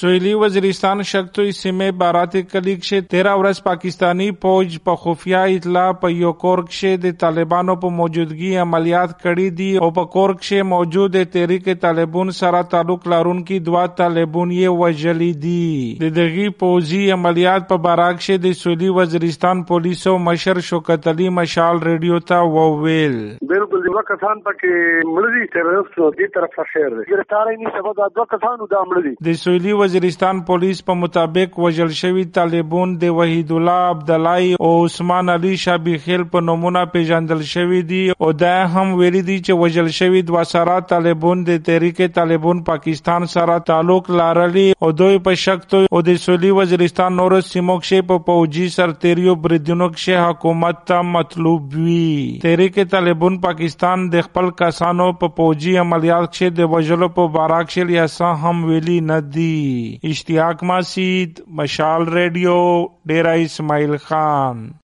سویلی وزیرستان شکتوی سیمه بارات کلیک شه تیرا ورځ پاکستانی فوج په خفیه اطلاع په یو کورک شه د طالبانو په موجودګي عملیات کړي دي او په کورک شه موجود تحریک طالبون سره تعلق لرونکي دوا طالبون یې وجلی دي د دغه پوزي عملیات په باراک شه د سویلی وزیرستان پولیسو مشر شوکت علي مشال ریډیو ته وویل۔ بالکل دوه کسان پکې مړدي ټیررست دي طرف خیر دي ګرفتاري نه سبب دوه د سویلی وزیرستان پولیس په مطابق وجل شوی طالبون د وحید الله عبدالای او عثمان علي شابی خیل په نمونه پیژندل شوی دي. او دا هم ویلي دي چې وجل شوی دوا سره طالبون د تحریک طالبون پاکستان سره تعلق لري او دوی په شک تو او د سویلی وزیرستان نور سیمو کې په پوجي سرتیریو بریدونو کې حکومت ته مطلوب وی تحریک طالبون پاکستان د خپل کسانو په پوجي عملیات کې د وجلو په باراک شل یا هم ویلي نه اشتیاق ماسید مشال ریڈیو ڈیرا اسماعیل خان۔